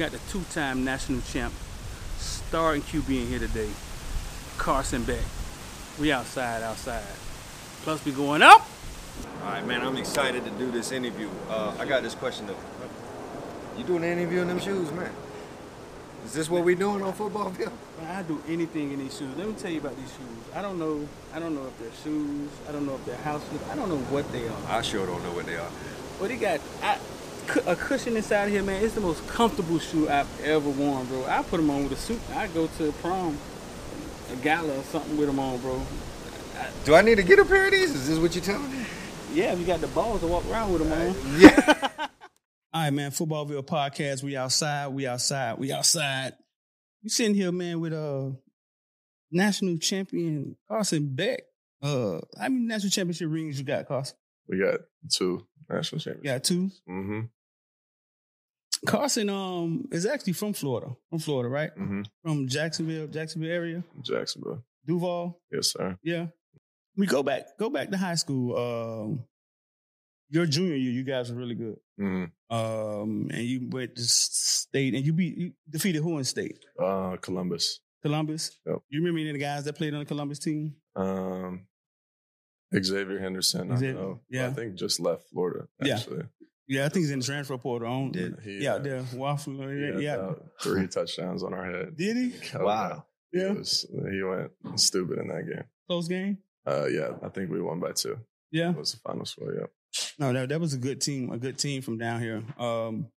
got the two-time national champ, starting QB in here today, Carson Beck. We outside, outside. Plus we going up. All right, man, I'm excited to do this interview. Uh, I got this question. though. you doing an interview in them shoes, man? Is this what we doing on football field? Man, I do anything in these shoes. Let me tell you about these shoes. I don't know. I don't know if they're shoes. I don't know if they're house shoes. I don't know what they are. I sure don't know what they are. But they got I, a cushion inside here, man. It's the most comfortable shoe I've ever worn, bro. I put them on with a suit. I go to a prom, a gala or something with them on, bro. Do I need to get a pair of these? Is this what you're telling me? Yeah, if you got the balls to walk around with them on. Yeah. All right, man. Footballville podcast. We outside. We outside. We outside. We sitting here, man, with uh national champion Carson Beck. Uh, how many national championship rings you got, Carson? We got two national You championships. got two. Mm-hmm. Carson um is actually from Florida. From Florida, right? Mm-hmm. From Jacksonville, Jacksonville area. Jacksonville. Duval. Yes, sir. Yeah. We go back, go back to high school. Um your junior year, you guys were really good. Mm-hmm. Um, and you went to state and you beat you defeated who in state? Uh, Columbus. Columbus. Yep. You remember any of the guys that played on the Columbus team? Um, Xavier Henderson. Xavier- I know. yeah. I think just left Florida. Yeah. Actually. Yeah, I think he's in the transfer portal. On, Did He, yeah, uh, there. Waffle. he Yeah, yeah. three touchdowns on our head. Did he? Oh, Wow. He, Yeah. was, he went stupid in that game. Close game. Uh, yeah, I think we won by two. Yeah. That was the final score. Yeah. No, that that was a good team. A good team from down here. Um,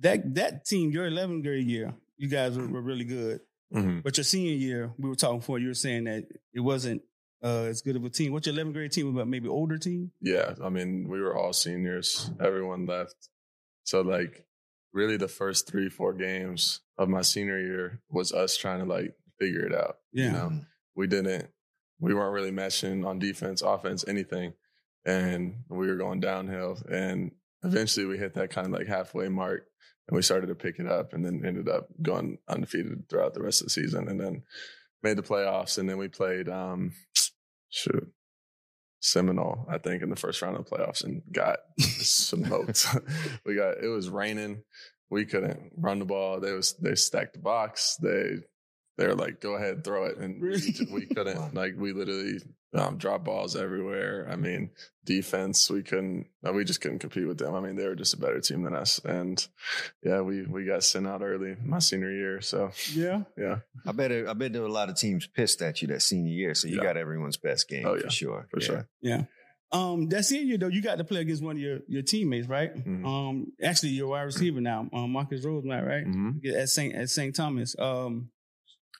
that that team, your 11th grade year, you guys were, were really good. Mm-hmm. But your senior year, we were talking before. You were saying that it wasn't uh, as good of a team. What's your 11th grade team? About maybe older team? Yeah, I mean, we were all seniors. Everyone left. So like really the first three, four games of my senior year was us trying to like figure it out. Yeah. You know, we didn't we weren't really meshing on defense, offense, anything. And we were going downhill. And eventually we hit that kind of like halfway mark and we started to pick it up and then ended up going undefeated throughout the rest of the season and then made the playoffs and then we played um shoot Seminole, I think, in the first round of the playoffs and got smoked. we got it was raining. We couldn't run the ball. They was they stacked the box. They they were like, go ahead, throw it. And we, we couldn't. Like we literally um, drop balls everywhere. I mean, defense, we couldn't no, we just couldn't compete with them. I mean, they were just a better team than us. And yeah, we we got sent out early my senior year. So Yeah. yeah, I bet I bet there were a lot of teams pissed at you that senior year, so you Yeah. got everyone's best game Oh, for sure. for Yeah. sure. Yeah. Um, that senior year though, you got to play against one of your, your teammates, right? Mhm. Um, actually, your wide receiver now, um, Marcus Rosemy, right? Mhm. At Saint at Saint Thomas. Um,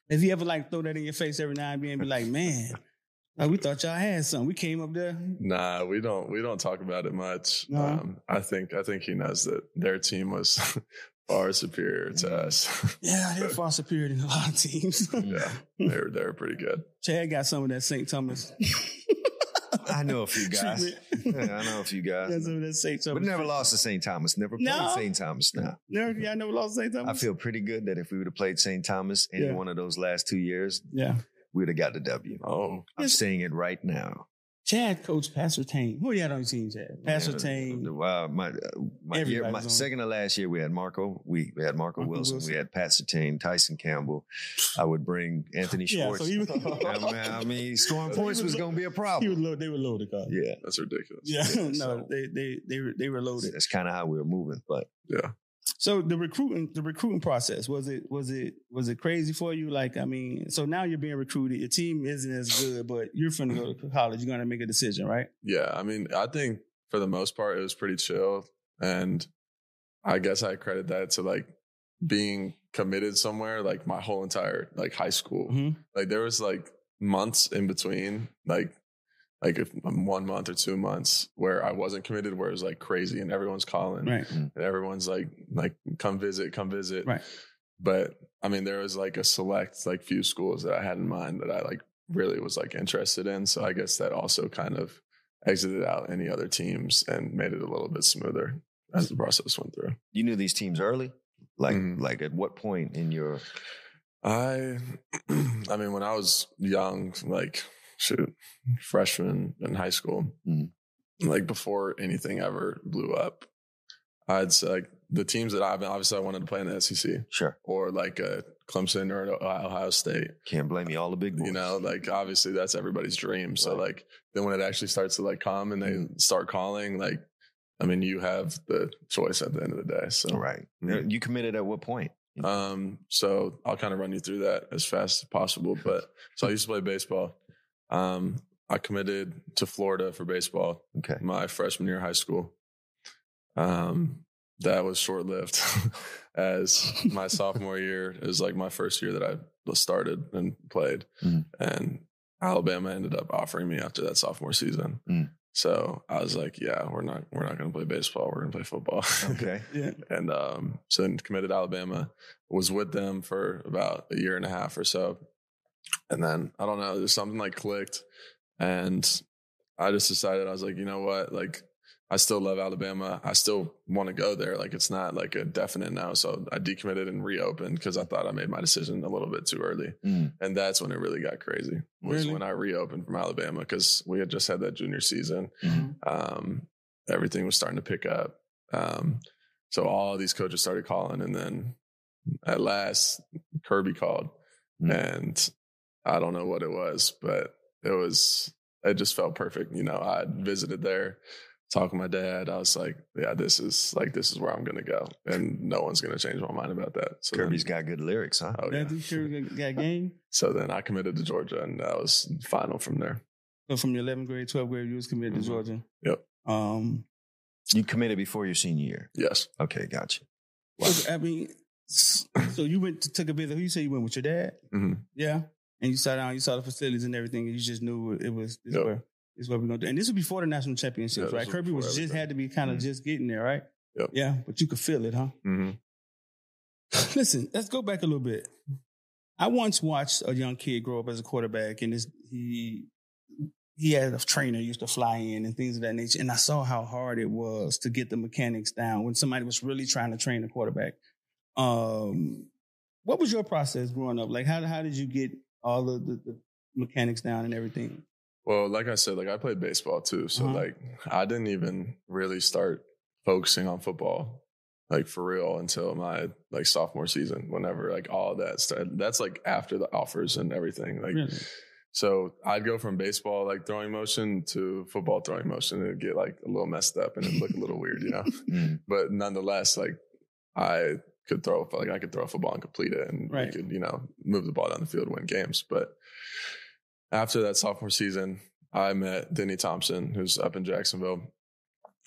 if you ever like throw that in your face every now and then, and be like, man, like, we thought y'all had something. We came up there. Nah, we don't we don't talk about it much. No? Um, I think I think he knows that their team was far superior to us. Yeah, they're far superior than a lot of teams. yeah, they were they were pretty good. Chad got some of that St. Thomas. I know a few guys. Yeah, I know a few got guys. some of that St. But Thomas. never lost to St. Thomas. Never played No. St. Thomas now. Never, yeah, I never lost St. Thomas. I feel pretty good that if we would have played St. Thomas in Yeah. one of those last two years, yeah. We would have got the W. Oh, I'm Yes. saying it right now. Chad coached Pat Surtain. Who you had on your team, Chad? Pastor Yeah, Tane. the- Wow, my uh, my, year, my second to last year, we had Marco. We, we had Marco, Marco Wilson. Wilson. We had Pat Surtain, Tyson Campbell. I would bring Anthony Yeah, Schwartz. so he was- I mean, I mean, scoring points was was going to be a He was problem. loaded. They were loaded, Carl. Yeah, that's ridiculous. Yeah, no, So, they they they were they were loaded. that's kind of how we were moving. But yeah. So the recruiting the recruiting process was it was it was it crazy for you? Like I mean, so now you're being recruited. Your team isn't as good, but you're finna go to college. You're gonna make a decision, right? Yeah, I mean, I think for the most part it was pretty chill, and I guess I credit that to like being committed somewhere like my whole entire like high school. Mhm. Like there was like months in between, like like if um, one month or two months where I wasn't committed, where it was like crazy and everyone's calling Right. and everyone's like like come visit, come visit. Right. But I mean, there was like a select like few schools that I had in mind that I like really was like interested in. So I guess that also kind of exited out any other teams and made it a little bit smoother as the process went through. you knew these teams early. Like, Mhm. like at what point in your I, I mean, when I was young, like shoot, freshman in high school, Mhm. like before anything ever blew up, I'd say like the teams that I've been obviously I wanted to play in the SEC Sure. or like a Clemson or Ohio State. Can't blame you. All the big boys. You know, like obviously that's everybody's dream. So Right. like then when it actually starts to like come and they Mm. start calling, like I mean, you have the choice at the end of the day. So right. Mhm. You committed at what point? um, so I'll kind of run you through that as fast as possible. But so I used to play baseball. Um, I committed to Florida for baseball Okay. my freshman year of high school. Um, that was short lived, as my sophomore year is like my first year that I started and played, Mhm. and Alabama ended up offering me after that sophomore season. Mm. So I was like, "Yeah, we're not we're not going to play baseball. We're going to play football." Okay. Yeah. and um, so then committed to Alabama. Was with them for about a year and a half or so, and then I don't know, there's something like clicked, and I just decided I was like, you know what, like I still love Alabama. I still want to go there. Like it's not like a definite now. So I decommitted and reopened because I thought I made my decision a little bit too early, Mm. and that's when it really got crazy. Was Really? when I reopened from Alabama because we had just had that junior season Mhm. um, everything was starting to pick up. Um, so all these coaches started calling, and then at last Kirby called, Mm. and I don't know what it was, but it was it just felt perfect. You know, I visited there, talked to my dad. I was like, yeah, this is like this is where I'm gonna go, and no one's gonna change my mind about that. So Kirby's then, got good lyrics, huh? oh yeah. That sure got got game. So then I committed to Georgia, and that was final from there. So from your 11th grade, 12th grade, you was committed Mhm. to Georgia. Yep. Um, You committed before your senior year. Yes. Okay, gotcha. so, I mean, so you went to took a visit. Who you say you went with your dad? Mhm. Yeah. And you saw down, you saw the facilities and everything, and you just knew it was this Yep. where is what we're gonna do. And this was before the national championships, Yeah, right? was Kirby was just had to be kind of Mhm. just getting there, right? Yep. Yeah, but you could feel it, huh? hmm Listen, let's go back a little bit. I once watched a young kid grow up as a quarterback, and this, he he had a trainer used to fly in and things of that nature. And I saw how hard it was to get the mechanics down when somebody was really trying to train a quarterback. Um, what was your process growing up? Like, how how did you get all of the, the mechanics down and everything? Well, like I said, like I played baseball too. So Uh-huh. like I didn't even really start focusing on football like for real until my like sophomore season, whenever like all that started. That's like after the offers and everything. Like Really? so I'd go from baseball like throwing motion to football throwing motion. It'd get like a little messed up and it'd look a little weird, you know. Mm. But nonetheless, like I could throw like I could throw a football and complete it and Right. we could, you know, move the ball down the field, win games. But after that sophomore season, I met Denny Thompson, who's up in Jacksonville.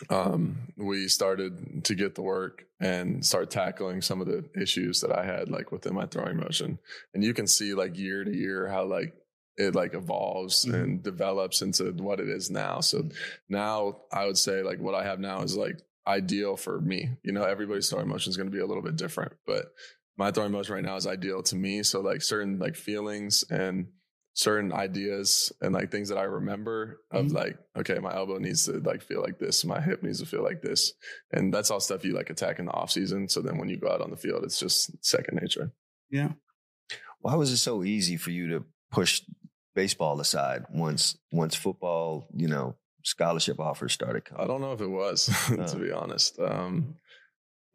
Um, we started to get the work and start tackling some of the issues that I had like within my throwing motion. And you can see like year to year how like it like evolves Mhm. and develops into what it is now. So now I would say like what I have now is like ideal for me. You know, everybody's throwing motion is going to be a little bit different, but my throwing motion right now is ideal to me. So like certain like feelings and certain ideas and like things that I remember of Mhm. like, okay, my elbow needs to like feel like this, my hip needs to feel like this. And that's all stuff you like attack in the off season. So then when you go out on the field, it's just second nature. Yeah. Why was it so easy for you to push baseball aside once once football, you know, scholarship offers started coming? I don't know if it was, to be honest. Um,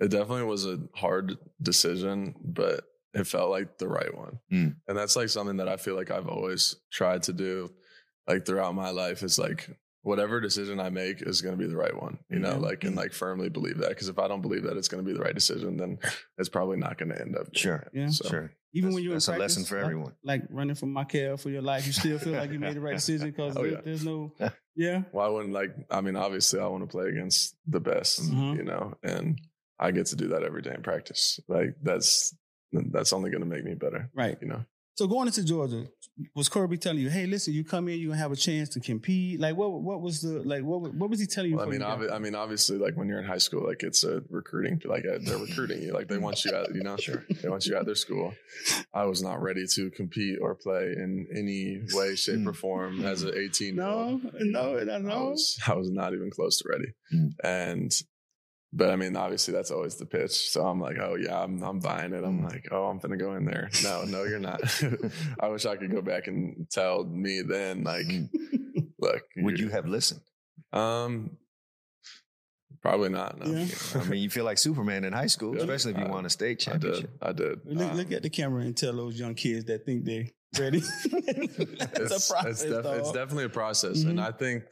it definitely was a hard decision, but it felt like the right one. Mm. And that's like something that I feel like I've always tried to do, like throughout my life, is like whatever decision I make is going to be the right one, you know, Mhm. like and like firmly believe that. Because if I don't believe that it's going to be the right decision, then it's probably not going to end up. Sure. that. Yeah. So, Sure. Even That's- when you're in that's a lesson for like- everyone. Like, running from Michael for your life, you still feel like you made the right decision because Oh, yeah. there's no, yeah, Well, I wouldn't like. I mean, obviously, I want to play against the best, Mhm. you know, and I get to do that every day in practice. Like that's that's only going to make me better, right. you know. So going into Georgia, was Kirby telling you, "Hey, listen, you come in, you gonna have a chance to compete"? Like, what what was the like? What what was he telling you? Well, I mean, obvi- I mean, obviously, like when you're in high school, like it's a recruiting, like uh, they're recruiting you, like they want you out, you know, Sure. they want you at their school. I was not ready to compete or play in any way, shape, or form as an 18 year old. No, no, I I know. was, I was not even close to ready. Mm. And, but I mean, obviously that's always the pitch. So I'm like, oh yeah, I'm, I'm buying it. I'm Mm. like, oh, I'm gonna go in there. No, no, you're not. I wish I could go back and tell me then, like, look, Would you have listened? Um, Probably not. No. Yeah. I mean, you feel like Superman in high school, Yeah. especially if you I- won a state I championship. did. I did. Look, Um, look at the camera and tell those young kids that think they ready. it's, it's, a process. It's, def- it's definitely a process, and Mhm. I think,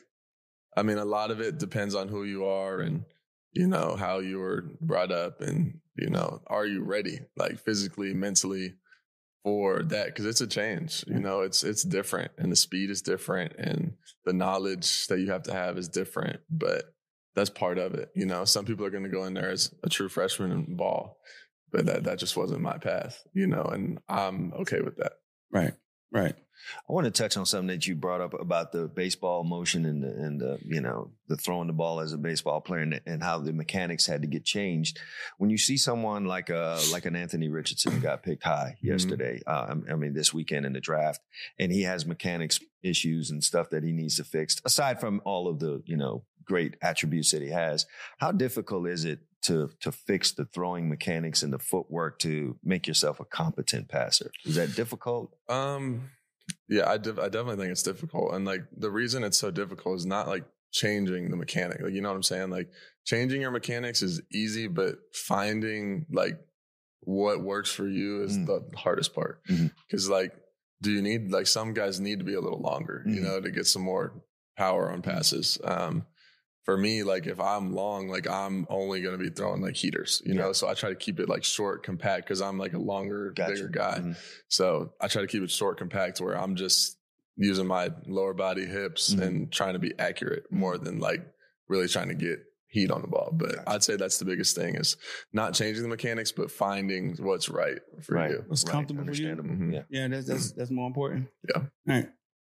I mean, a lot of it depends on who you are and you know how you were brought up, and you know, are you ready, like physically, mentally, for that? Because it's a change. You know, it's it's different, and the speed is different, and the knowledge that you have to have is different, but. That's part of it, you know. Some people are going to go in there as a true freshman and ball, but that that just wasn't my path, you know. And I'm okay with that. right, right. I want to touch on something that you brought up about the baseball motion and the, and the, you know the throwing the ball as a baseball player and, and how the mechanics had to get changed. When you see someone like a like an Anthony Richardson got picked high Mhm. yesterday, uh, I mean this weekend in the draft, and he has mechanics issues and stuff that he needs to fix. Aside from all of the you know great attributes that he has, how difficult is it to to fix the throwing mechanics and the footwork to make yourself a competent passer? Is that difficult? Um, yeah, I, I definitely think it's difficult, and like the reason it's so difficult is not like changing the mechanic. Like you know what I'm saying? Like changing your mechanics is easy, but finding like what works for you is Mm. the hardest part. Mhm. Because like, do you need like some guys need to be a little longer, you Mhm. know, to get some more power on passes. Um, for me, like if I'm long, like I'm only going to be throwing like heaters, you Yeah. know. So I try to keep it like short, compact, because I'm like a longer, Gotcha. bigger guy. Mhm. So I try to keep it short, compact, where I'm just using my lower body hips Mhm. and trying to be accurate more than like really trying to get heat on the ball. But Gotcha. I'd say that's the biggest thing is not changing the mechanics, but finding what's right for Right. you. What's Right, comfortable for you? understandable. Mhm. Yeah. Yeah, that's that's that's more important. Yeah. All right.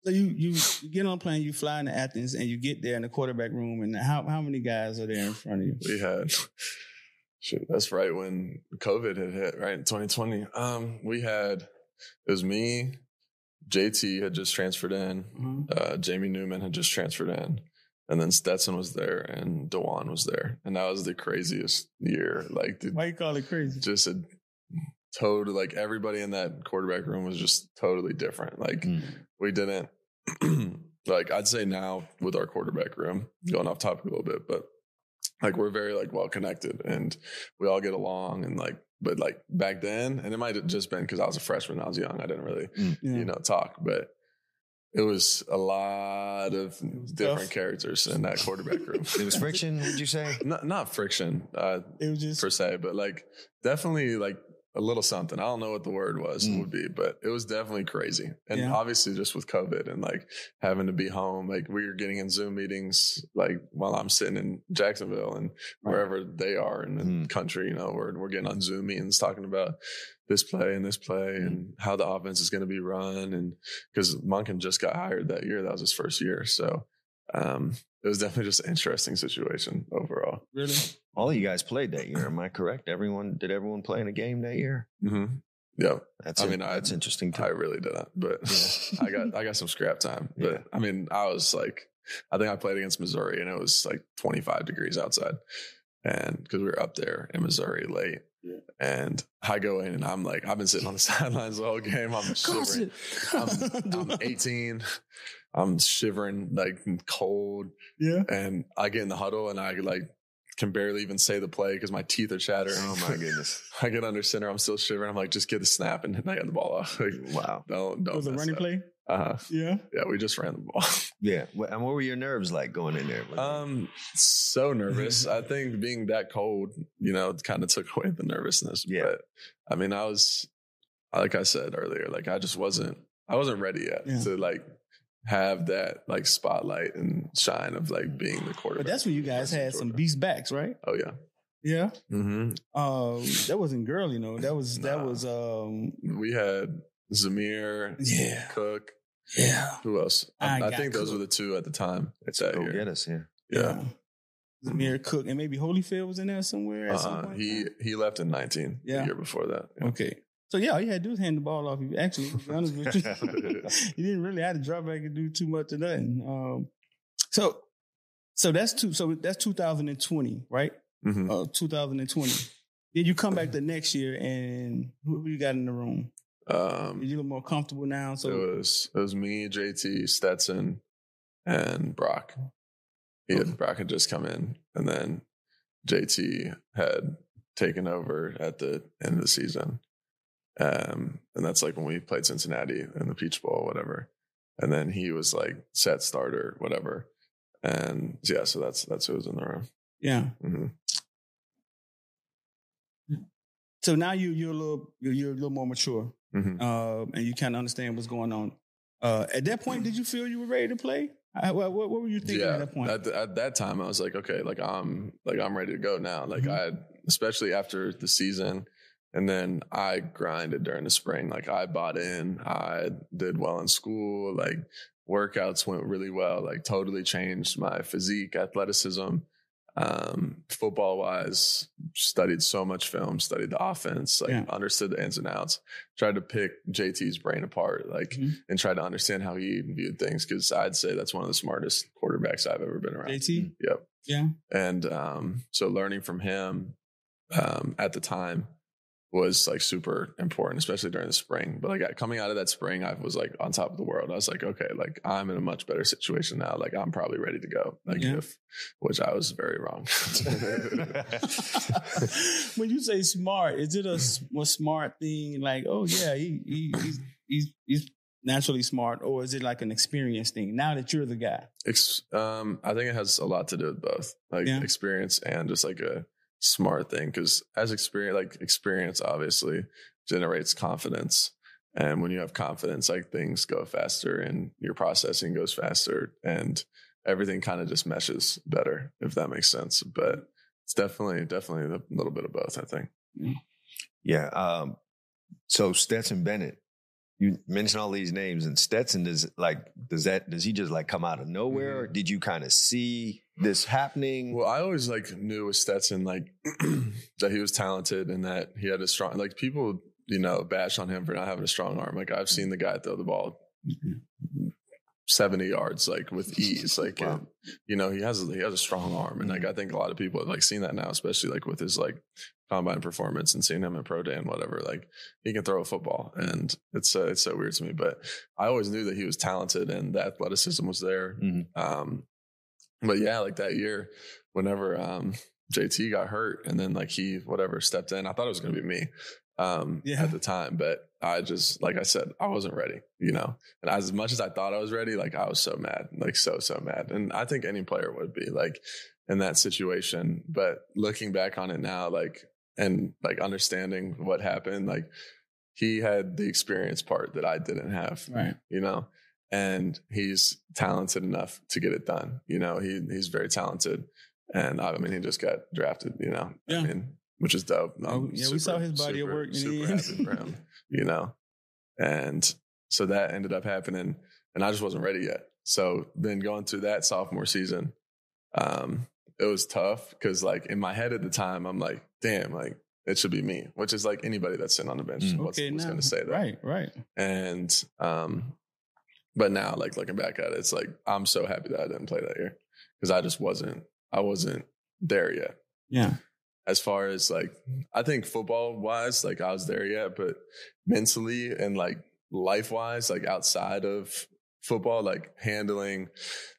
So you you you get on a plane, you fly into Athens, and you get there in the quarterback room, and how how many guys are there in front of you? We had, shoot, that's right when COVID had hit, right in 2020. Um, we had, it was me, JT had just transferred in, Mhm. uh, Jamie Newman had just transferred in, and then Stetson was there and D'Wan was there, and that was the craziest year. Like, the, Why you call it crazy? just a total like everybody in that quarterback room was just totally different. Like, Mm. we didn't like I'd say now with our quarterback room, going off topic a little bit, but like we're very like well connected and we all get along and like but like back then, and it might have just been because I was a freshman, I was young, I didn't really, Yeah. you know, talk, but it was a lot of different tough. characters in that quarterback room. It was friction, would you say? not not friction, uh, it was just per se, but like definitely like a little something. I don't know what the word was Mm. would be, but it was definitely crazy. And Yeah. obviously just with COVID and like having to be home, like we were getting in Zoom meetings like while I'm sitting in Jacksonville and Right. wherever they are in the Mm. country, you know, we're we're getting on Zoom meetings talking about this play and this play and how the offense is going to be run. And because Monken just got hired that year, that was his first year. So um, it was definitely just an interesting situation overall. really. All of you guys played that year. Am I correct? Everyone did everyone play in a game that year? Mm-hmm. Yeah. That's I mean, I- that's interesting too. I really didn't, but I got I got some scrap time. But Yeah. I mean, I was like, I think I played against Missouri, and it was like 25 degrees outside, and because we were up there in Missouri late, Yeah. and I go in, and I'm like, I've been sitting on the sidelines the whole game. I'm shivering. I'm, I'm 18. I'm shivering, like cold, yeah. and I get in the huddle, and I like can barely even say the play because my teeth are chattering. oh my goodness! I get under center. I'm still shivering. I'm like, just get the snap, and I got the ball off. Like, Wow. don't don't. It was a running up. play. Uh-huh. Yeah. Yeah, we just ran the ball. Yeah. And what were your nerves like going in there? Um, so nervous. I think being that cold, you know, kind of took away the nervousness. Yeah. But I mean, I was, like I said earlier, like I just wasn't, I wasn't ready yet Yeah. to like have that like spotlight and shine of like being the quarterback. But that's when you guys had some beast backs, right? Oh yeah. Yeah. Mm-hmm. Um, that wasn't girl, you know. That was that was um We had Zamir, Yeah. Cook. yeah. Who else? I I, I got think those were the two at the time. Let's that go get us here. Yeah. Zamir Cook and maybe Holyfield was in there somewhere. At some Uh, point? he he left in 19 Yeah. the year before that. Yeah. Okay. So yeah, all you had to do was hand the ball off. You actually, to be honest with you, you didn't really have to drop back and do too much of nothing. Um, so, so that's two. So that's 2020, right? Mhm. Uh, 2020. Then you come back the next year, and who, who you got in the room? Um, You look more comfortable now. So it was it was me, JT, Stetson, and Brock. He had, Brock had just come in, and then JT had taken over at the end of the season. Um, and that's like when we played Cincinnati in the Peach Bowl, whatever. And then he was like set starter, whatever. And yeah, so that's that's who was in the room. Yeah. hmm So now you you're a little you're, a little more mature, hmm uh, and you kind of understand what's going on. Uh, at that point, did you feel you were ready to play? I, what, what were you thinking yeah, at that point? At, at that time, I was like, okay, like I'm like I'm ready to go now. Like Mhm. I, especially after the season, and then I grinded during the spring. Like I bought in, I did well in school. Like workouts went really well. Like totally changed my physique, athleticism. Um, football wise, studied so much film, studied the offense, like Yeah. understood the ins and outs. Tried to pick JT's brain apart, like Mhm. and try to understand how he viewed things because I'd say that's one of the smartest quarterbacks I've ever been around. JT, Yep. yeah, And um, so learning from him um, at the time was like super important, especially during the spring. But like coming out of that spring, I was like on top of the world. I was like, okay, like I'm in a much better situation now. Like I'm probably ready to go. Like Yeah. if, which I was very wrong. when you say smart, is it a smart thing? Like, oh yeah, he, he he's he's he's naturally smart, or is it like an experience thing? Now that you're the guy, Ex- um, I think it has a lot to do with both, like Yeah. experience and just like a smart thing. Because as experience, like experience, obviously generates confidence, and when you have confidence, like things go faster and your processing goes faster, and everything kind of just meshes better, if that makes sense. But it's definitely, definitely a little bit of both. I think. Yeah. Um, so Stetson Bennett, you mentioned all these names, and Stetson does like does that does he just like come out of nowhere? Or Mhm. did you kind of see this happening? Well, I always like knew with Stetson like that he was talented and that he had a strong like people you know bash on him for not having a strong arm. Like I've seen the guy throw the ball seventy yards like with ease. Like Wow. and, you know he has a, he has a strong arm and like I think a lot of people have like seen that now, especially like with his like combine performance and seeing him in pro day and whatever. Like he can throw a football and it's uh, it's so weird to me. But I always knew that he was talented and the athleticism was there. Mhm. Um, but yeah, like that year, whenever um, JT got hurt and then like he whatever stepped in, I thought it was going to be me um, Yeah. at the time, but I just like I said, I wasn't ready, you know. And as much as I thought I was ready, like I was so mad, like so so mad, and I think any player would be like in that situation. But looking back on it now, like and like understanding what happened, like he had the experience part that I didn't have right? you know, and he's talented enough to get it done. You know, he he's very talented, and I mean, he just got drafted. You know, Yeah. I mean, which is dope. Oh, I'm yeah, we saw his body of work Super happy for him. You know, and so that ended up happening, and I just wasn't ready yet. So then going through that sophomore season, um, it was tough because like in my head at the time, I'm like, damn, like. It should be me, which is like anybody that's sitting on the bench. Mm. What's, okay, what's going to say that? right, right. And um, but now, like looking back at it, it's like I'm so happy that I didn't play that year because I just wasn't. I wasn't there yet. Yeah, As far as like, I think football wise, like I was there yet, but mentally and like life wise, like outside of football, like handling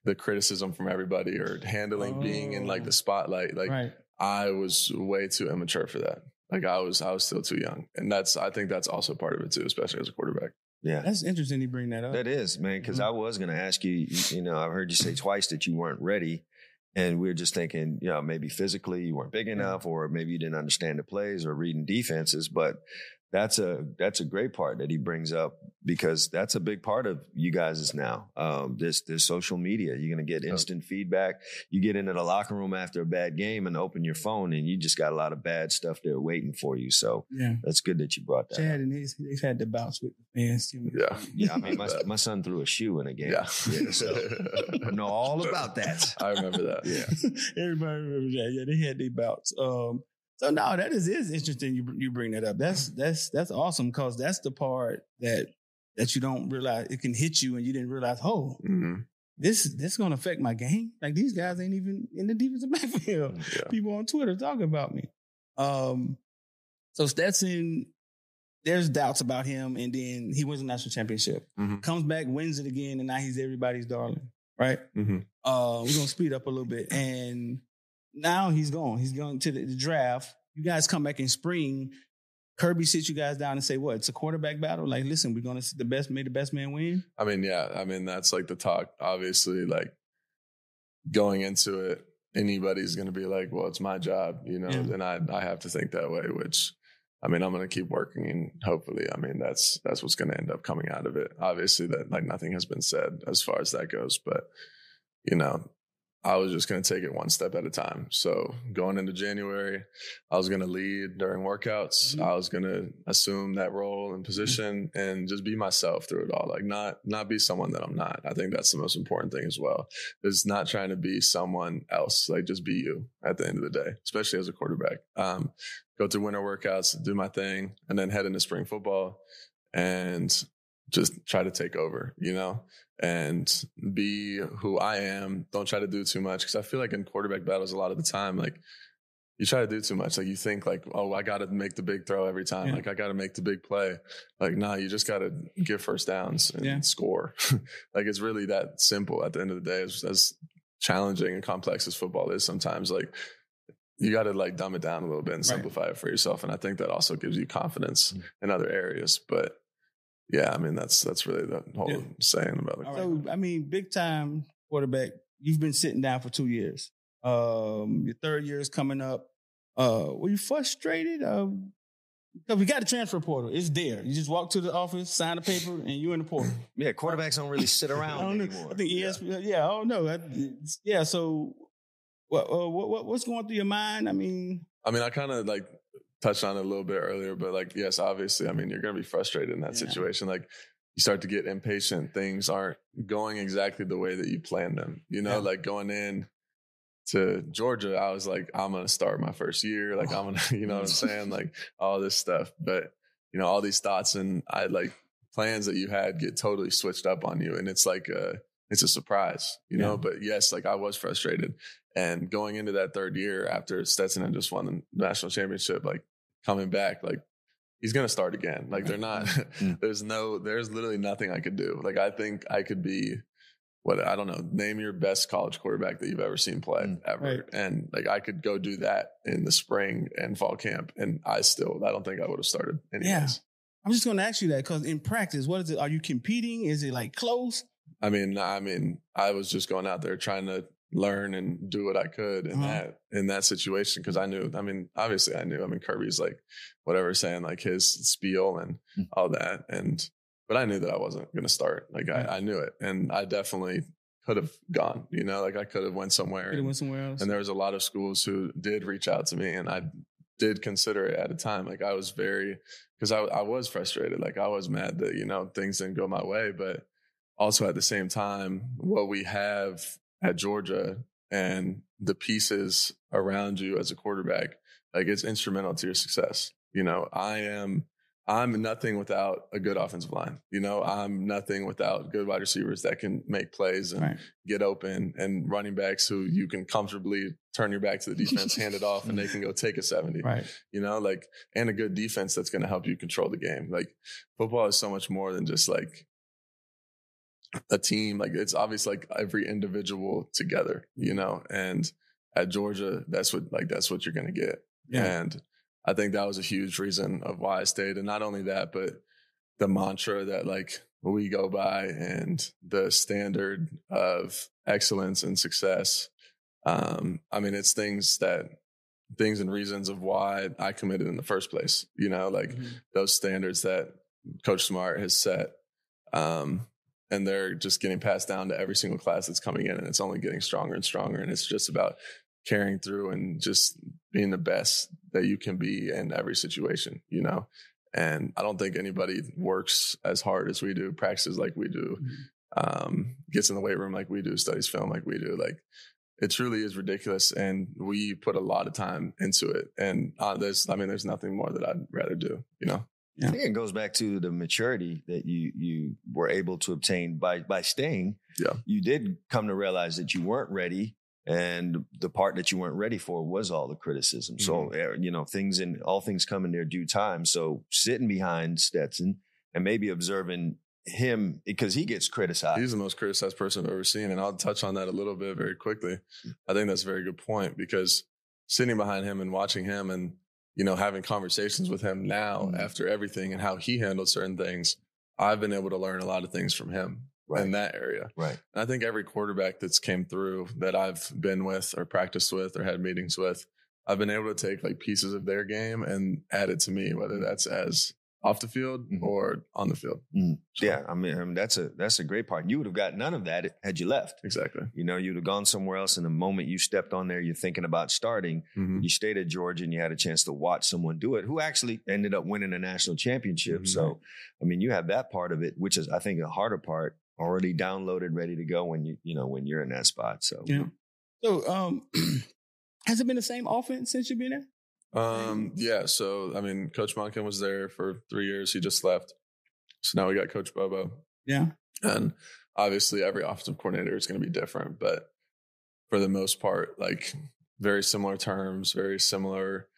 the criticism from everybody or handling being in like Oh. the spotlight, like right. I was way too immature for that. Like I was, I was still too young, and that's. I think that's also part of it too, especially as a quarterback. Yeah. That's interesting. You bring that up. That is, man, because Mhm. I was going to ask you, you, you know, I've heard you say twice that you weren't ready. And we are just thinking, you know, maybe physically you weren't big enough, or maybe you didn't understand the plays or reading defenses. But that's a that's a great part that he brings up because that's a big part of you guys now. Um, this this social media, you're gonna get Yeah. instant feedback. You get into the locker room after a bad game and open your phone, and you just got a lot of bad stuff there waiting for you. So yeah, that's good that you brought that. up. Chad and his, they've had the bouts with the fans. Yeah, Yeah, I mean, my, my son threw a shoe in a game. yeah. Yeah, so I know all about that. I remember that. Yeah. Everybody remembers that. Yeah, they had their bouts. Um, so no, that is is interesting. You you bring that up. That's that's that's awesome because that's the part that that you don't realize it can hit you and you didn't realize. Oh, Mhm. this this gonna affect my game. Like these guys ain't even in the defensive backfield. Yeah. People on Twitter talking about me. Um, so Stetson, there's doubts about him, and then he wins the national championship, Mhm. comes back, wins it again, and now he's everybody's darling. Right? Mhm. Uh, we're gonna speed up a little bit, and now he's gone. He's going to the, the draft. You guys come back in spring. Kirby sits you guys down and say, "What? It's a quarterback battle. Like, listen, we're gonna see the best, may the best man win." I mean, yeah, I mean that's like the talk. Obviously, like going into it, anybody's going to be like, "Well, it's my job," you know, Yeah. and I I have to think that way. Which, I mean, I'm going to keep working, and hopefully, I mean, that's that's what's going to end up coming out of it. Obviously, that like nothing has been said as far as that goes, but you know, I was just going to take it one step at a time. So going into January, I was going to lead during workouts. Mhm. I was going to assume that role and position and just be myself through it all. Like not not be someone that I'm not. I think that's the most important thing as well. Is not trying to be someone else. Like just be you at the end of the day, especially as a quarterback. Um, go through winter workouts, do my thing, and then head into spring football and just try to take over, you know, and be who I am. Don't try to do too much because I feel like in quarterback battles, a lot of the time, like you try to do too much. Like you think like, oh, I got to make the big throw every time. Yeah. Like I got to make the big play. Like, nah, you just got to get first downs and Yeah. score. like it's really that simple at the end of the day. As, as challenging and complex as football is sometimes, like you got to like dumb it down a little bit and Right. simplify it for yourself. And I think that also gives you confidence Mm. in other areas. But yeah, I mean that's that's really the whole Yeah. saying about it. All right. So, I mean, big time quarterback. You've been sitting down for two years. Um, your third year is coming up. Uh, were you frustrated? Um, because we got the transfer portal. It's there. You just walk to the office, sign a paper, and you're in the portal. Yeah, quarterbacks don't really sit I around don't anymore. I think ESPN. Yeah, I don't know. I- yeah. So, what, uh, what what what's going through your mind? I mean, I mean, I kind of like touched on it a little bit earlier, but like, yes, obviously, I mean, you're going to be frustrated in that Yeah. situation. Like, you start to get impatient. Things aren't going exactly the way that you planned them. You know, Yeah. like going in to Georgia, I was like, I'm going to start my first year. Oh. Like, I'm going to, you know what I'm saying? Like, all this stuff. But, you know, all these thoughts and I like plans that you had get totally switched up on you. And it's like, a, it's a surprise, you know? Yeah. But yes, like I was frustrated. And going into that third year after Stetson had just won the national championship, like coming back, like he's gonna start again. Like they're not Mm. there's no there's literally nothing I could do. Like I think I could be what I don't know, name your best college quarterback that you've ever seen play Mm. ever. Right. And like I could go do that in the spring and fall camp and I still I don't think I would have started anyways. Yeah. I'm just going to ask you that because in practice, what is it? Are you competing? Is it like close? I mean, I mean, I was just going out there trying to learn and do what I could in Uh-huh. that in that situation because I knew. I mean, obviously, I knew. I mean, Kirby's like whatever saying like his spiel and Mm. all that, and but I knew that I wasn't going to start. Like Right. I, I knew it, and I definitely could have gone. You know, like I could have went somewhere. And- went somewhere else. and there was a lot of schools who did reach out to me and i did consider it at a time like i was very because I, I was frustrated like i was mad that you know things didn't go my way but also at the same time what we have at georgia and the pieces around you as a quarterback like it's instrumental to your success you know i am i'm nothing without a good offensive line you know i'm nothing without good wide receivers that can make plays and right. get open and running backs who you can comfortably turn your back to the defense, hand it off, and they can go take a 70. Right. You know, like, and a good defense that's going to help you control the game. Like, football is so much more than just like a team. Like, it's obvious, like every individual together, you know, and at Georgia, that's what, like, that's what you're going to get. Yeah. And I think that was a huge reason of why I stayed. And not only that, but the mantra that like we go by and the standard of excellence and success. Um, I mean, it's things that things and reasons of why I committed in the first place, you know, like Mhm. those standards that Coach Smart has set. Um, and they're just getting passed down to every single class that's coming in, and it's only getting stronger and stronger. And it's just about carrying through and just being the best that you can be in every situation, you know. And I don't think anybody works as hard as we do, practices like we do, um, gets in the weight room like we do, studies film like we do. Like it truly is ridiculous, and we put a lot of time into it. And uh, there's, I mean, there's nothing more that I'd rather do, you know. I think it goes back to the maturity that you you were able to obtain by by staying. Yeah. You did come to realize that you weren't ready and the part that you weren't ready for was all the criticism. So uh, you know, things in all things come in their due time. So sitting behind Stetson and maybe observing him because he gets criticized. He's the most criticized person I've ever seen. And I'll touch on that a little bit very quickly. I think that's a very good point because sitting behind him and watching him and, you know, having conversations with him now Mhm. after everything and how he handled certain things, I've been able to learn a lot of things from him in that area. right. And I think every quarterback that's came through that I've been with or practiced with or had meetings with, I've been able to take like pieces of their game and add it to me, whether that's as off the field Mhm. or on the field. Mm. So, Yeah, I mean, I mean that's a that's a great part. You would have got none of that had you left. exactly. You know, you'd have gone somewhere else. And the moment you stepped on there, you're thinking about starting. Mhm. You stayed at Georgia and you had a chance to watch someone do it, who actually ended up winning a national championship. Mhm. So, I mean, you have that part of it, which is, I think, a harder part, already downloaded, ready to go when you you know when you're in that spot. So, Yeah. So, um, has it been the same offense since you've been there? Um, yeah. So, I mean, Coach Monken was there for three years. He just left. So now we got Coach Bobo. Yeah. And obviously, every offensive coordinator is going to be different, but for the most part, like very similar terms, very similar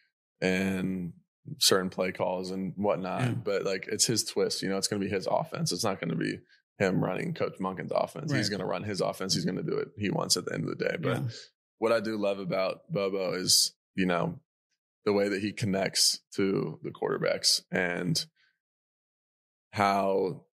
and certain play calls and whatnot. Yeah. But like it's his twist, you know, it's going to be his offense. It's not going to be him running Coach Monken's offense. He's going to run his offense. He's going to do it he wants at the end of the day. But Yeah. what I do love about Bobo is, you know, the way that he connects to the quarterbacks and how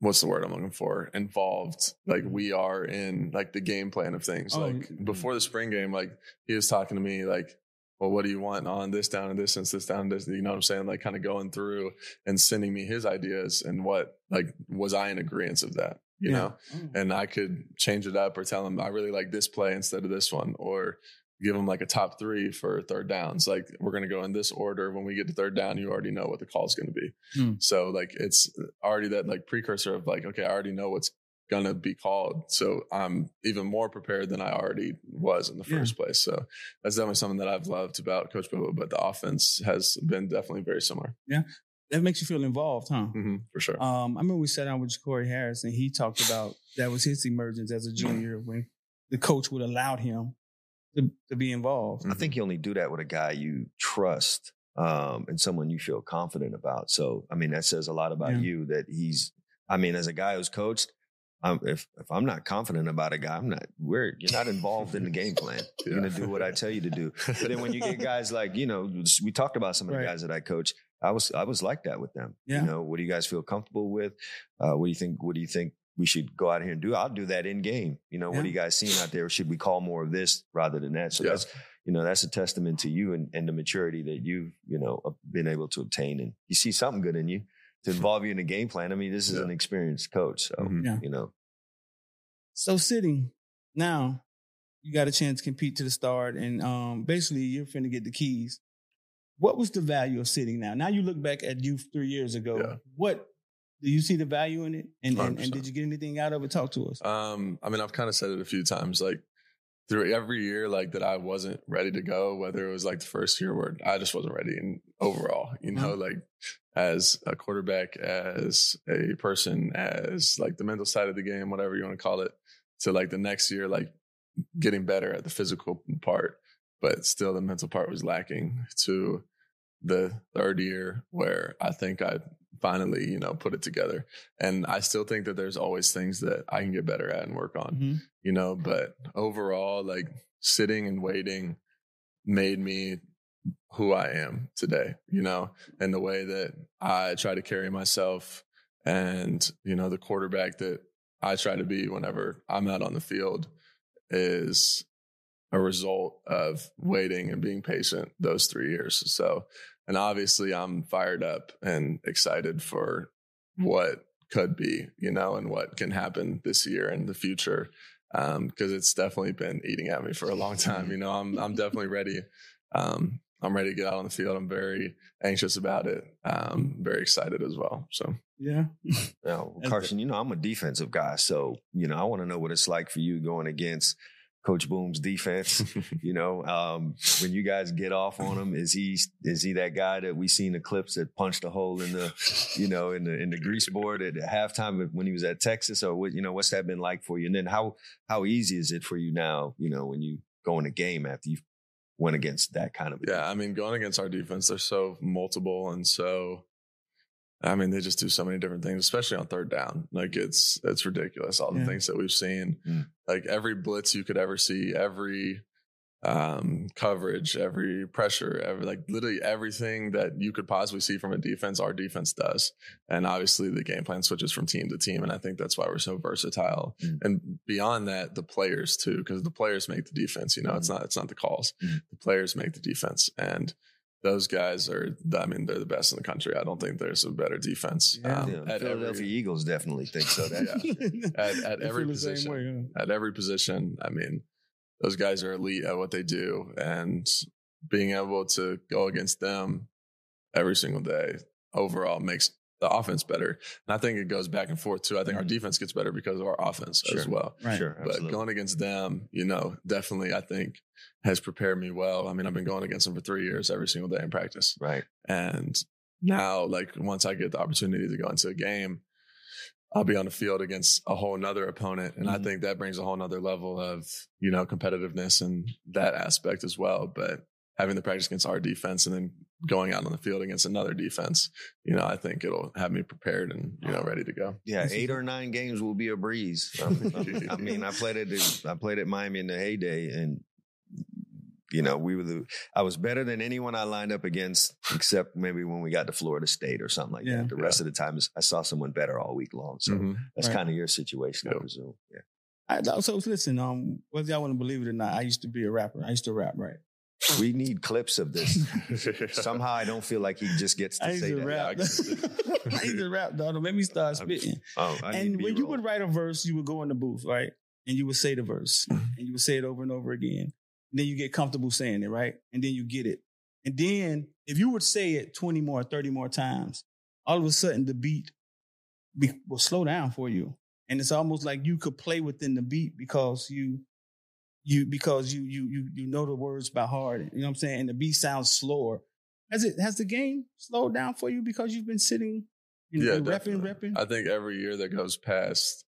what's the word I'm looking for? Involved like we are in like the game plan of things. Oh, like mm. before the spring game, like he was talking to me like, well, what do you want on this down and distance, this down and this? You know what I'm saying? Like kind of going through and sending me his ideas and what like was I in agreement of that? You Yeah. know? Oh. and I could change it up or tell him I really like this play instead of this one, or give them like a top three for third downs. Like we're gonna go in this order. When we get to third down, you already know what the call is gonna be. Hmm. So like it's already that like precursor of like okay, I already know what's gonna be called. So I'm even more prepared than I already was in the Yeah. first place. So that's definitely something that I've loved about Coach Bobo. But the offense has been definitely very similar Yeah. That makes you feel involved, huh? hmm for sure. Um, I remember we sat down with Corey Harris and he talked about that was his emergence as a junior when the coach would allow him to, to be involved. I think you only do that with a guy you trust um, and someone you feel confident about. So, I mean, that says a lot about Yeah. you that he's, I mean, as a guy who's coached, um, if if I'm not confident about a guy, I'm not. We're you're not involved in the game plan. You're Yeah. gonna do what I tell you to do. But then when you get guys like you know, we talked about some of the Right. guys that I coach. I was I was like that with them. Yeah. You know, what do you guys feel comfortable with? Uh, what do you think? What do you think we should go out here and do? I'll do that in game. You know, Yeah. what are you guys seeing out there? Should we call more of this rather than that? So Yeah. that's you know that's a testament to you and, and the maturity that you've you know uh, been able to obtain. And you see something good in you to involve you in the game plan. I mean, this is Yeah. an experienced coach, so Mhm. Yeah. you know. So sitting now, you got a chance to compete to the start, and um, basically you're finna get the keys. What was the value of sitting now? Now you look back at you three years ago. Yeah. What do you see the value in it? And, and and did you get anything out of it? Talk to us. Um, I mean, I've kind of said it a few times, like through every year, like that I wasn't ready to go, whether it was like the first year where I just wasn't ready and overall, you know, like as a quarterback, as a person, as like the mental side of the game, whatever you want to call it, to like the next year, like getting better at the physical part, but still the mental part was lacking to the third year where I think I finally, you know, put it together. And I still think that there's always things that I can get better at and work on, Mhm. you know, but overall, like sitting and waiting made me who I am today, you know, and the way that I try to carry myself and, you know, the quarterback that I try to be whenever I'm out on the field is a result of waiting and being patient those three years. So, and obviously I'm fired up and excited for what could be, you know, and what can happen this year and the future. Um, cause it's definitely been eating at me for a long time. You know, I'm, I'm definitely ready. Um, I'm ready to get out on the field. I'm very anxious about it. Um, very excited as well. So Yeah. Now, That's Carson, you know, I'm a defensive guy. So, you know, I want to know what it's like for you going against Coach Boom's defense. you know, um, when you guys get off on him, is he is he that guy that we seen the clips that punched a hole in the, you know, in the in the grease board at halftime when he was at Texas, or what? You know, what's that been like for you? And then how how easy is it for you now? You know, when you go in a game after you went against that kind of a Yeah, I mean, going against our defense, they're so multiple and so I mean, they just do so many different things, especially on third down. Like it's it's ridiculous. All the Yeah. things that we've seen, Mm. like every blitz you could ever see, every um coverage, every pressure, every like literally everything that you could possibly see from a defense, our defense does. And obviously the game plan switches from team to team. And I think that's why we're so versatile. Mm. And beyond that, the players too, because the players make the defense. You know, it's not it's not the calls. Mm. The players make the defense. And those guys are I mean, they're the best in the country. I don't think there's a better defense. Yeah. um, Yeah, Philadelphia every Eagles definitely think so. That, At- at every feel the same position. way, huh? at every position. I mean, those guys are elite at what they do, and being able to go against them every single day overall makes the offense better. And I think it goes back and forth too. I think our defense gets better because of our offense as well. Right. Sure, But absolutely. going against them, you know, definitely I think has prepared me well. I mean, I've been going against them for three years every single day in practice. right. And now, like, once I get the opportunity to go into a game, I'll be on the field against a whole nother opponent. And I Mhm. think that brings a whole nother level of, you know, competitiveness and that aspect as well. But having the practice against our defense and then going out on the field against another defense, you know, I think it'll have me prepared and, you know, ready to go. Yeah, eight or nine games will be a breeze. Um, I mean, I played it. I played at Miami in the heyday, and you know, we were the. I was better than anyone I lined up against, except maybe when we got to Florida State or something like Yeah. that. The rest of the time, I saw someone better all week long. So Mhm. that's Right. kind of your situation, I presume. Yeah. I, so listen, um, whether y'all want to believe it or not, I used to be a rapper. I used to rap, right? We need clips of this. Somehow, I don't feel like he just gets to used say to that. rap. I used to rap, dog. Don't make me start spitting. Oh, and when you would write a verse, you would go in the booth, right? And you would say the verse, Mm-hmm. and you would say it over and over again. And then you get comfortable saying it, right? And then you get it. And then if you would say it 20 more, 30 more times, all of a sudden the beat be, will slow down for you. And it's almost like you could play within the beat because you you because you you you you know the words by heart. You know what I'm saying? And the beat sounds slower. Has it has the game slowed down for you because you've been sitting and, Yeah, and repping, repping? I think every year that goes past,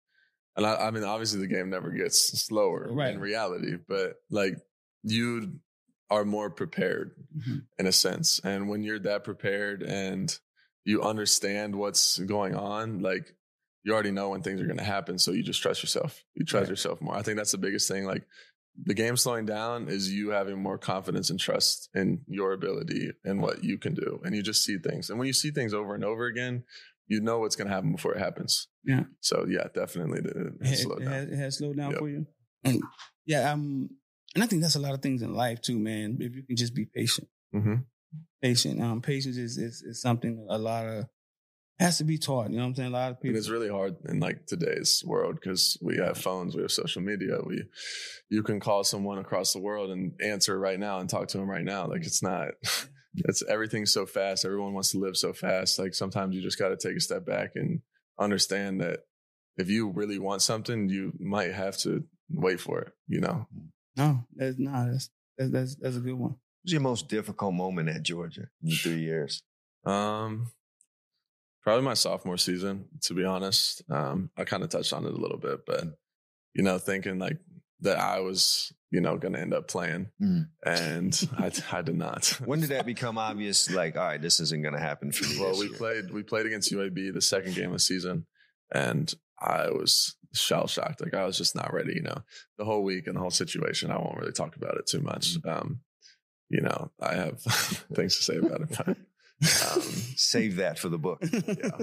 and I, I mean, obviously the game never gets slower Right. in reality, but like you are more prepared Mhm. in a sense. And when you're that prepared and you understand what's going on, like you already know when things are going to happen. So you just trust yourself. You trust Right. yourself more. I think that's the biggest thing. Like the game slowing down is you having more confidence and trust in your ability and what you can do. And you just see things. And when you see things over and over again, you know what's going to happen before it happens. Yeah. So yeah, definitely it, it it, has slowed it down. has, it has slowed down Yep. for you. And yeah, um, and I think that's a lot of things in life too, man. If you can just be patient, hmm patient. Um, patience is, is is something a lot of has to be taught. You know what I'm saying? A lot of And people. it's really hard in like today's world because we have phones, we have social media. We, you can call someone across the world and answer right now and talk to them right now. Like it's not, it's everything's so fast. Everyone wants to live so fast. Like sometimes you just got to take a step back and understand that if you really want something, you might have to wait for it. You know, no, that's not. That's, that's that's that's a good one. What was your most difficult moment at Georgia in three years? Um, probably my sophomore season, to be honest. Um, I kind of touched on it a little bit, but you know, thinking like that I was, you know, going to end up playing, Mm. and I, I did not. When did that become obvious? Like, all right, this isn't going to happen for me. well, we year? played we played against UAB the second game of the season, and I was shell shocked. Like I was just not ready. You know, the whole week and the whole situation. I won't really talk about it too much. Um, you know, I have things to say about it, but um, Save that for the book. yeah.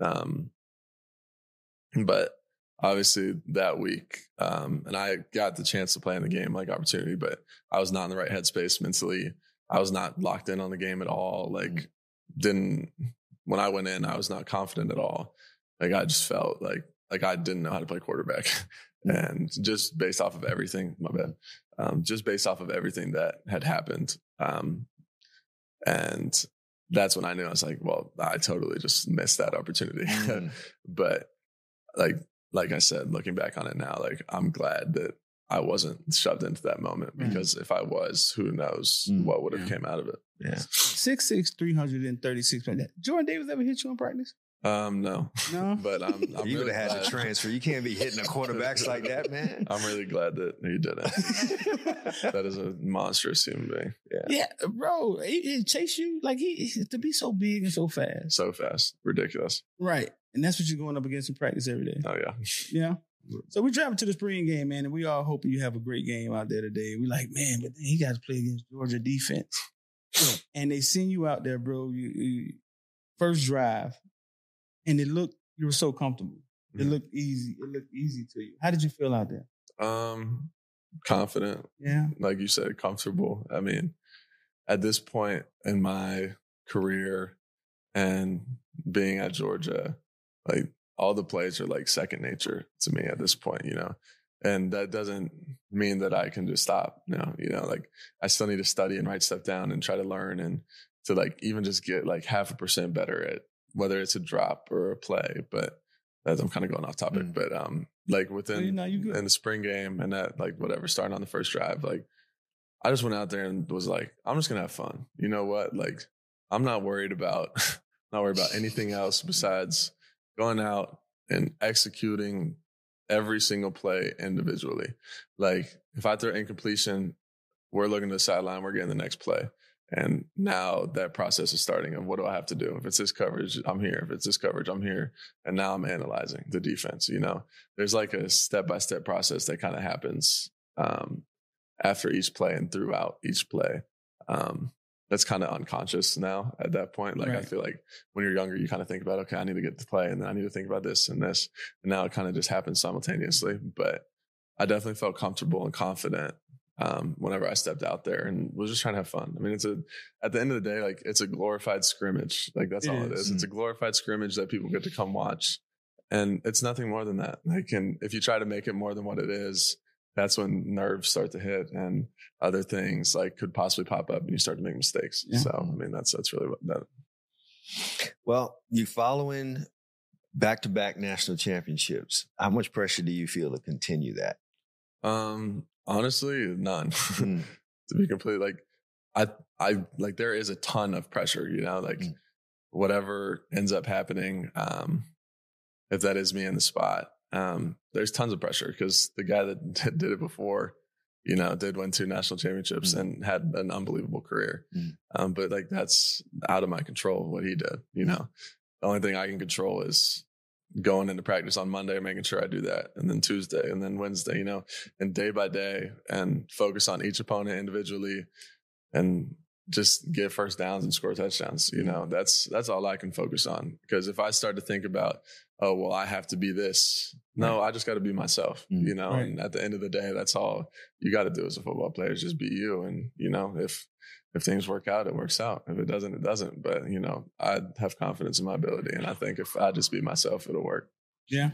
Um, but obviously that week, um, and I got the chance to play in the game, like opportunity, but I was not in the right headspace mentally. I was not locked in on the game at all. Like, didn't when I went in, I was not confident at all. Like, I just felt like like I didn't know how to play quarterback, and just based off of everything, my bad. Um, just based off of everything that had happened, um, and that's when I knew I was like, well, I totally just missed that opportunity. Mm. but like like I said, looking back on it now, like I'm glad that I wasn't shoved into that moment Right. because if I was, who knows Mm, what would have yeah. came out of it. Yeah. Six six three hundred and thirty six. Jordan Davis ever hit you in practice? Um, no, No? but I'm. I'm you would have had to transfer. You can't be hitting the quarterbacks like that, man. I'm really glad that he didn't. that is a monstrous human being. Yeah, bro, he, he chase you like he to be so big and so fast. So fast, ridiculous. Right, and that's what you're going up against in practice every day. Oh yeah. Yeah. So we driving to the spring game, man, and we all hoping you have a great game out there today. We like, man, but he got to play against Georgia defense, and they send you out there, bro. You, you first drive, and it looked you were so comfortable. It Mhm. looked easy. It looked easy to you. How did you feel out there? Um, confident, Yeah. like you said, comfortable. I mean, at this point in my career and being at Georgia, like all the plays are like second nature to me at this point, you know. And that doesn't mean that I can just stop. No, you know, like I still need to study and write stuff down and try to learn and to like even just get like half a percent better at whether it's a drop or a play. But as I'm kind of going off topic, Mm. but um, like within you know, you good. in the spring game and that like whatever starting on the first drive like i just went out there and was like i'm just gonna have fun you know what like i'm not worried about not worried about anything else besides going out and executing every single play individually like if i throw incompletion we're looking to the sideline we're getting the next play and now that process is starting of what do i have to do if it's this coverage i'm here if it's this coverage i'm here and now i'm analyzing the defense you know there's like a step by step process that kind of happens um, after each play and throughout each play. Um, that's kind of unconscious now at that point. Like I feel like when you're younger, you kind of think about, okay, I need to get to play and then I need to think about this and this. And now it kind of just happens simultaneously. But I definitely felt comfortable and confident um, whenever I stepped out there and was just trying to have fun. I mean, it's a, at the end of the day, like it's a glorified scrimmage. Like that's It all it is. is. It's a glorified scrimmage that people get to come watch. And it's nothing more than that. Like, and if you try to make it more than what it is, that's when nerves start to hit and other things like could possibly pop up and you start to make mistakes. Yeah. So, I mean, that's, that's really what that, Well, you following back to back national championships. How much pressure do you feel to continue that? um, honestly, none. Mm. to be completely like I I like there is a ton of pressure, you know, like Mm. whatever ends up happening, um, if that is me in the spot, um, there's tons of pressure because the guy that did it before, you know, did win two national championships Mm. and had an unbelievable career. Mm. Um, but like that's out of my control what he did, you know. The only thing I can control is going into practice on Monday, making sure I do that, and then Tuesday, and then Wednesday, you know, and day by day, and focus on each opponent individually, and just get first downs and score touchdowns. You know, that's that's all I can focus on. Because if I start to think about, oh well, I have to be this. No, I just got to be myself. Mm. You know, Right. and at the end of the day, that's all you got to do as a football player is just be you. And you know, if if things work out, it works out. If it doesn't, it doesn't. But you know, I have confidence in my ability, and I think if I just be myself, it'll work. Yeah.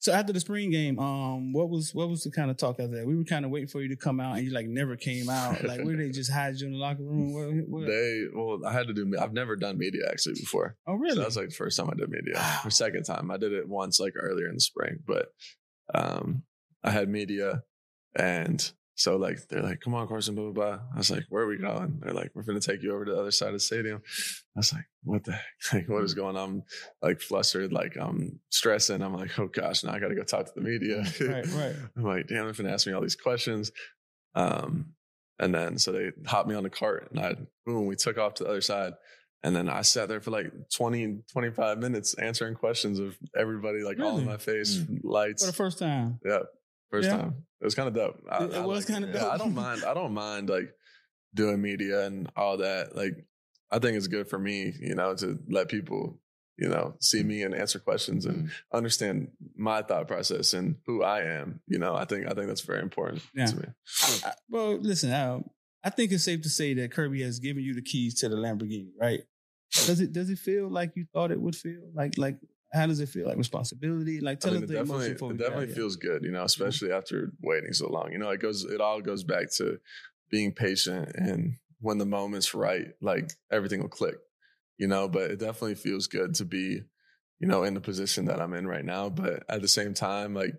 So after the spring game, um, what was what was the kind of talk out there? We were kind of waiting for you to come out, and you like never came out. Like, where they just hide you in the locker room? What, what? They well, I had to do. I've never done media actually before. oh, So really? that was like the first time I did media. Or second time. I did it once like earlier in the spring, but um I had media and so like they're like, come on, Carson, blah blah blah. I was like, where are we going? They're like, we're gonna take you over to the other side of the stadium. I was like, what the heck? Like, what is going on? I'm like flustered, like I'm stressing. I'm like, oh gosh, now I gotta go talk to the media. right, right. I'm like, damn, they're gonna ask me all these questions. Um, and then so they hopped me on the cart and I boom, we took off to the other side. And then I sat there for like 20, 25 minutes answering questions of everybody, like all in my face, Mm. lights. For the first time. yeah. First Yeah. time. It was kind of dope. I, It- it I was like kinda Yeah, I don't mind. I don't mind like doing media and all that. Like, I think it's good for me, you know, to let people, you know, see me and answer questions and Mm. understand my thought process and who I am. You know, I think I think that's very important Yeah. to me. I- well, listen, uh, I think it's safe to say that Kirby has given you the keys to the Lamborghini, right? Does it does it feel like you thought it would feel? Like like how does it feel? Like responsibility? Like tell I mean, us it the definitely, emotion it definitely feels good, you know, mm-hmm. especially after waiting so long. You know, it goes, it all goes back to being patient and when the moment's right, like everything will click, you know. But it definitely feels good to be, you know, in the position that I'm in right now. But at the same time, like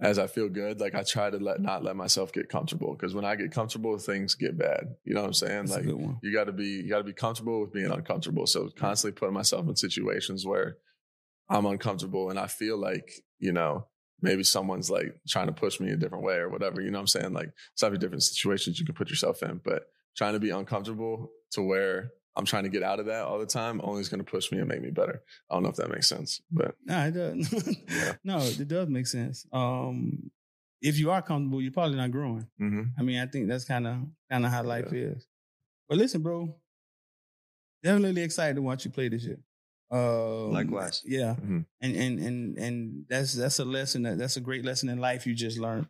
as I feel good, like I try to let not let myself get comfortable because when I get comfortable, things get bad. You know what I'm saying? That's like you got to be you got to be comfortable with being uncomfortable. So constantly putting myself in situations where I'm uncomfortable and I feel like you know maybe someone's like trying to push me a different way or whatever. You know what I'm saying? Like it's every different situations you can put yourself in, but trying to be uncomfortable to where I'm trying to get out of that all the time only is going to push me and make me better. I don't know if that makes sense, but Nah, it does. Yeah. no, it does make sense. Um, if you are comfortable, you're probably not growing. hmm I mean, I think that's kind of kind of how life is. But listen, bro, definitely excited to watch you play this year. Um, Likewise. yeah, Mhm. and and and and that's that's a lesson that that's a great lesson in life you just learned.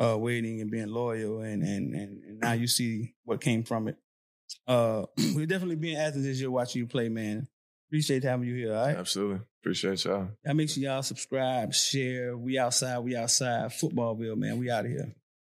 Uh, waiting and being loyal, and and and, and now you see what came from it. Uh, we'll definitely be in Athens this year watching you play, man. Appreciate having you here. All right. absolutely appreciate y'all. Y'all make sure y'all subscribe, share. We outside, we outside. Football Footballville, man. We out of here.